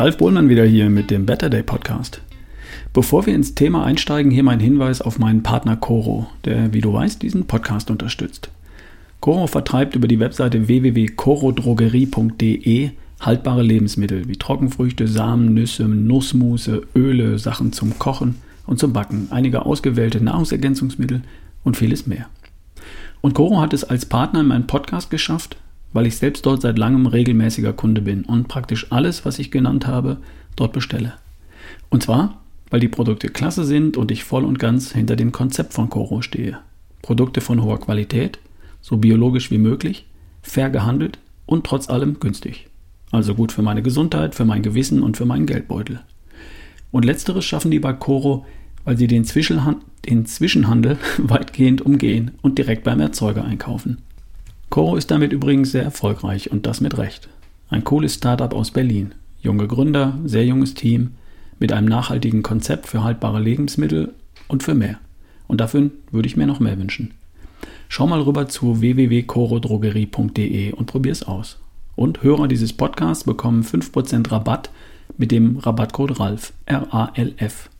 Ralf Bohlmann wieder hier mit dem Better Day Podcast. Bevor wir ins Thema einsteigen, hier mein Hinweis auf meinen Partner Coro, der, wie du weißt, diesen Podcast unterstützt. Coro vertreibt über die Webseite www.corodrogerie.de haltbare Lebensmittel wie Trockenfrüchte, Samen, Nüsse, Nussmusse, Öle, Sachen zum Kochen und zum Backen, einige ausgewählte Nahrungsergänzungsmittel und vieles mehr. Und Coro hat es als Partner in meinen Podcast geschafft, weil ich selbst dort seit langem regelmäßiger Kunde bin und praktisch alles, was ich genannt habe, dort bestelle. Und zwar, weil die Produkte klasse sind und ich voll und ganz hinter dem Konzept von Coro stehe. Produkte von hoher Qualität, so biologisch wie möglich, fair gehandelt und trotz allem günstig. Also gut für meine Gesundheit, für mein Gewissen und für meinen Geldbeutel. Und letzteres schaffen die bei Coro, weil sie den, Zwischenhan den Zwischenhandel weitgehend umgehen und direkt beim Erzeuger einkaufen. Coro ist damit übrigens sehr erfolgreich und das mit Recht. Ein cooles Startup aus Berlin. Junge Gründer, sehr junges Team, mit einem nachhaltigen Konzept für haltbare Lebensmittel und für mehr. Und dafür würde ich mir noch mehr wünschen. Schau mal rüber zu www.corodrogerie.de und probier es aus. Und Hörer dieses Podcasts bekommen 5% Rabatt mit dem Rabattcode RALF. R-A-L-F.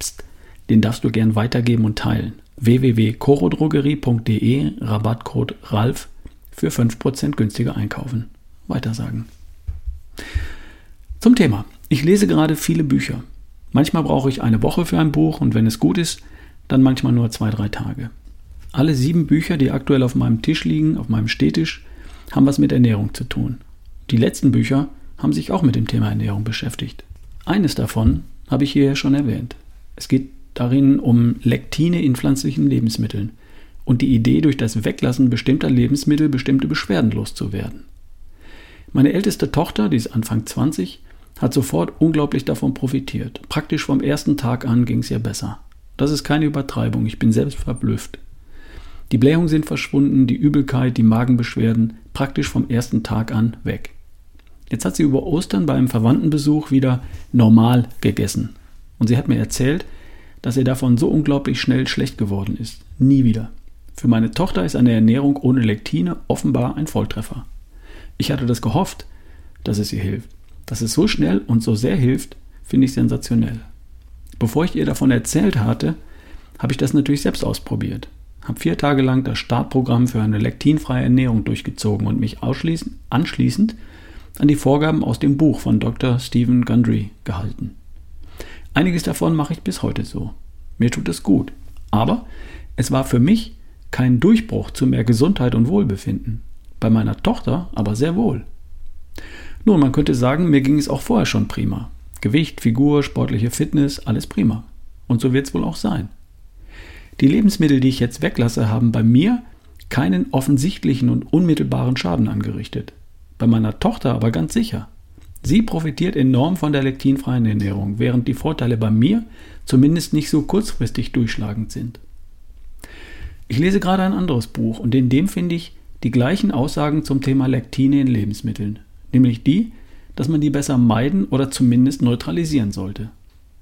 Psst, den darfst du gern weitergeben und teilen. www.corodrogerie.de Rabattcode RALF für 5% günstiger einkaufen. Weitersagen. Zum Thema. Ich lese gerade viele Bücher. Manchmal brauche ich eine Woche für ein Buch und wenn es gut ist, dann manchmal nur zwei, drei Tage. Alle sieben Bücher, die aktuell auf meinem Tisch liegen, auf meinem Stehtisch, haben was mit Ernährung zu tun. Die letzten Bücher haben sich auch mit dem Thema Ernährung beschäftigt. Eines davon habe ich hier schon erwähnt. Es geht darin um Lektine in pflanzlichen Lebensmitteln und die Idee, durch das Weglassen bestimmter Lebensmittel bestimmte Beschwerden loszuwerden. Meine älteste Tochter, die ist Anfang 20, hat sofort unglaublich davon profitiert. Praktisch vom ersten Tag an ging es ihr besser. Das ist keine Übertreibung, ich bin selbst verblüfft. Die Blähungen sind verschwunden, die Übelkeit, die Magenbeschwerden praktisch vom ersten Tag an weg. Jetzt hat sie über Ostern bei einem Verwandtenbesuch wieder normal gegessen. Und sie hat mir erzählt, dass ihr davon so unglaublich schnell schlecht geworden ist. Nie wieder. Für meine Tochter ist eine Ernährung ohne Lektine offenbar ein Volltreffer. Ich hatte das gehofft, dass es ihr hilft. Dass es so schnell und so sehr hilft, finde ich sensationell. Bevor ich ihr davon erzählt hatte, habe ich das natürlich selbst ausprobiert. Habe vier Tage lang das Startprogramm für eine lektinfreie Ernährung durchgezogen und mich anschließend an die Vorgaben aus dem Buch von Dr. Stephen Gundry gehalten. Einiges davon mache ich bis heute so. Mir tut es gut. Aber es war für mich kein Durchbruch zu mehr Gesundheit und Wohlbefinden. Bei meiner Tochter aber sehr wohl. Nun, man könnte sagen, mir ging es auch vorher schon prima. Gewicht, Figur, sportliche Fitness, alles prima. Und so wird es wohl auch sein. Die Lebensmittel, die ich jetzt weglasse, haben bei mir keinen offensichtlichen und unmittelbaren Schaden angerichtet. Bei meiner Tochter aber ganz sicher. Sie profitiert enorm von der lektinfreien Ernährung, während die Vorteile bei mir zumindest nicht so kurzfristig durchschlagend sind. Ich lese gerade ein anderes Buch und in dem finde ich die gleichen Aussagen zum Thema Lektine in Lebensmitteln, nämlich die, dass man die besser meiden oder zumindest neutralisieren sollte.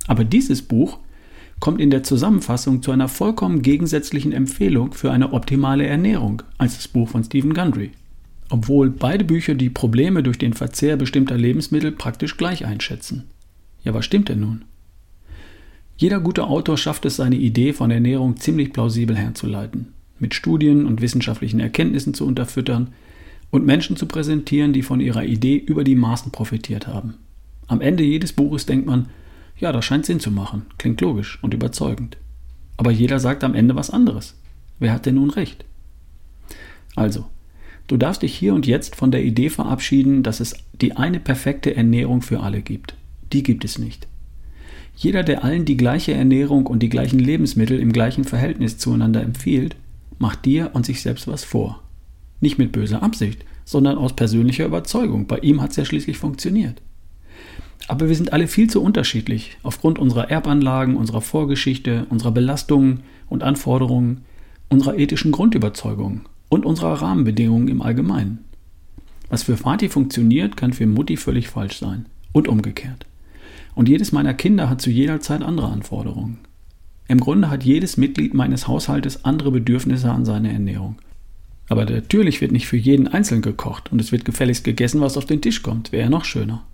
Aber dieses Buch kommt in der Zusammenfassung zu einer vollkommen gegensätzlichen Empfehlung für eine optimale Ernährung als das Buch von Stephen Gundry. Obwohl beide Bücher die Probleme durch den Verzehr bestimmter Lebensmittel praktisch gleich einschätzen. Ja, was stimmt denn nun? Jeder gute Autor schafft es, seine Idee von Ernährung ziemlich plausibel herzuleiten, mit Studien und wissenschaftlichen Erkenntnissen zu unterfüttern und Menschen zu präsentieren, die von ihrer Idee über die Maßen profitiert haben. Am Ende jedes Buches denkt man, ja, das scheint Sinn zu machen, klingt logisch und überzeugend. Aber jeder sagt am Ende was anderes. Wer hat denn nun recht? Also, du darfst dich hier und jetzt von der Idee verabschieden, dass es die eine perfekte Ernährung für alle gibt. Die gibt es nicht. Jeder, der allen die gleiche Ernährung und die gleichen Lebensmittel im gleichen Verhältnis zueinander empfiehlt, macht dir und sich selbst was vor. Nicht mit böser Absicht, sondern aus persönlicher Überzeugung. Bei ihm hat es ja schließlich funktioniert. Aber wir sind alle viel zu unterschiedlich aufgrund unserer Erbanlagen, unserer Vorgeschichte, unserer Belastungen und Anforderungen, unserer ethischen Grundüberzeugungen und unserer Rahmenbedingungen im Allgemeinen. Was für Vati funktioniert, kann für Mutti völlig falsch sein und umgekehrt. Und jedes meiner Kinder hat zu jeder Zeit andere Anforderungen. Im Grunde hat jedes Mitglied meines Haushaltes andere Bedürfnisse an seine Ernährung. Aber natürlich wird nicht für jeden einzeln gekocht und es wird gefälligst gegessen, was auf den Tisch kommt. Wäre ja noch schöner.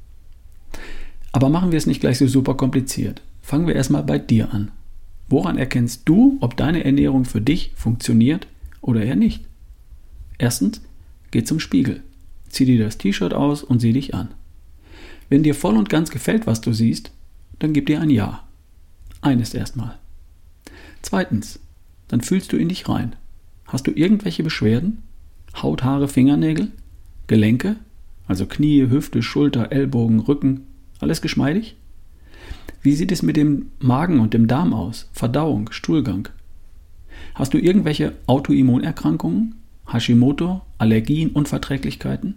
Aber machen wir es nicht gleich so super kompliziert. Fangen wir erstmal bei dir an. Woran erkennst du, ob deine Ernährung für dich funktioniert oder eher nicht? Erstens, geh zum Spiegel. Zieh dir das T-Shirt aus und sieh dich an. Wenn dir voll und ganz gefällt, was du siehst, dann gib dir ein Ja. Eines erstmal. Zweitens, dann fühlst du in dich rein. Hast du irgendwelche Beschwerden? Haut, Haare, Fingernägel? Gelenke? Also Knie, Hüfte, Schulter, Ellbogen, Rücken? Alles geschmeidig? Wie sieht es mit dem Magen und dem Darm aus? Verdauung, Stuhlgang? Hast du irgendwelche Autoimmunerkrankungen? Hashimoto, Allergien, Unverträglichkeiten?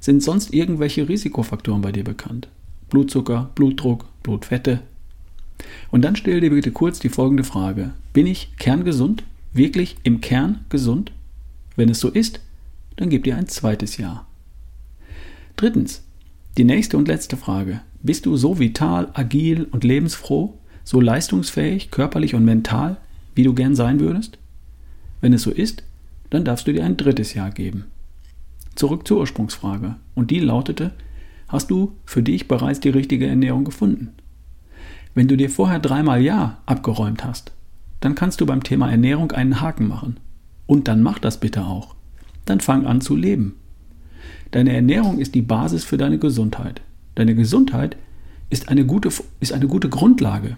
Sind sonst irgendwelche Risikofaktoren bei dir bekannt? Blutzucker, Blutdruck, Blutfette? Und dann stell dir bitte kurz die folgende Frage. Bin ich kerngesund? Wirklich im Kern gesund? Wenn es so ist, dann gib dir ein zweites Ja. Drittens, die nächste und letzte Frage. Bist du so vital, agil und lebensfroh, so leistungsfähig, körperlich und mental, wie du gern sein würdest? Wenn es so ist, dann darfst du dir ein drittes Jahr geben. Zurück zur Ursprungsfrage. Und die lautete, hast du für dich bereits die richtige Ernährung gefunden? Wenn du dir vorher dreimal Ja abgeräumt hast, dann kannst du beim Thema Ernährung einen Haken machen. Und dann mach das bitte auch. Dann fang an zu leben. Deine Ernährung ist die Basis für deine Gesundheit. Deine Gesundheit ist eine gute, ist eine gute Grundlage,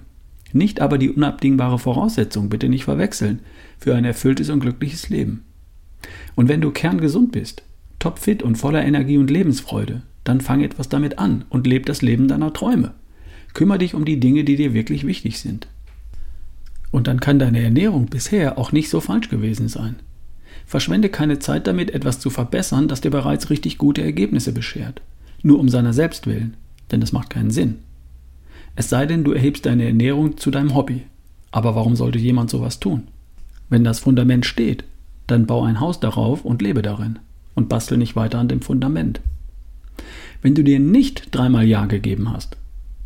nicht aber die unabdingbare Voraussetzung, bitte nicht verwechseln, für ein erfülltes und glückliches Leben. Und wenn du kerngesund bist, topfit und voller Energie und Lebensfreude, dann fang etwas damit an und leb das Leben deiner Träume. Kümmer dich um die Dinge, die dir wirklich wichtig sind. Und dann kann deine Ernährung bisher auch nicht so falsch gewesen sein. Verschwende keine Zeit damit, etwas zu verbessern, das dir bereits richtig gute Ergebnisse beschert. Nur um seiner selbst willen, denn das macht keinen Sinn. Es sei denn, du erhebst deine Ernährung zu deinem Hobby. Aber warum sollte jemand sowas tun? Wenn das Fundament steht, dann bau ein Haus darauf und lebe darin und bastel nicht weiter an dem Fundament. Wenn du dir nicht dreimal Ja gegeben hast,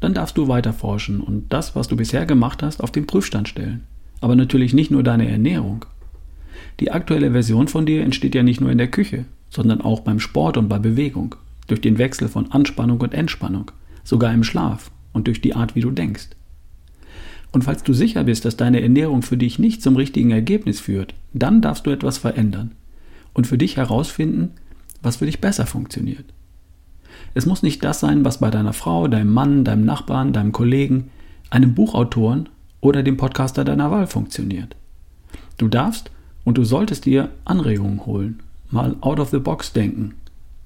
dann darfst du weiter forschen und das, was du bisher gemacht hast, auf den Prüfstand stellen. Aber natürlich nicht nur deine Ernährung. Die aktuelle Version von dir entsteht ja nicht nur in der Küche, sondern auch beim Sport und bei Bewegung, durch den Wechsel von Anspannung und Entspannung, sogar im Schlaf und durch die Art, wie du denkst. Und falls du sicher bist, dass deine Ernährung für dich nicht zum richtigen Ergebnis führt, dann darfst du etwas verändern und für dich herausfinden, was für dich besser funktioniert. Es muss nicht das sein, was bei deiner Frau, deinem Mann, deinem Nachbarn, deinem Kollegen, einem Buchautoren oder dem Podcaster deiner Wahl funktioniert. Du darfst und du solltest dir Anregungen holen, mal out of the box denken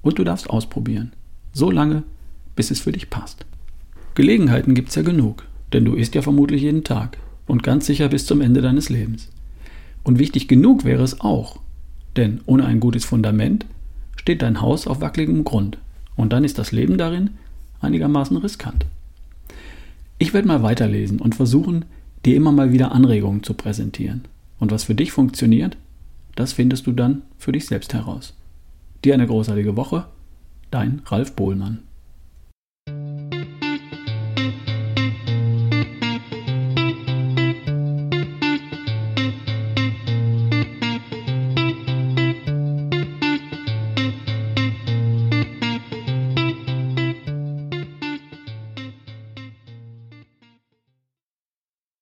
und du darfst ausprobieren. So lange, bis es für dich passt. Gelegenheiten gibt es ja genug denn du isst ja vermutlich jeden Tag und ganz sicher bis zum Ende deines Lebens. Und wichtig genug wäre es auch, denn ohne ein gutes Fundament steht dein Haus auf wackeligem Grund und dann ist das Leben darin einigermaßen riskant. Ich werde mal weiterlesen und versuchen, dir immer mal wieder Anregungen zu präsentieren. Und was für dich funktioniert, das findest du dann für dich selbst heraus. Dir eine großartige Woche, dein Ralf Bohlmann.